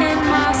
in my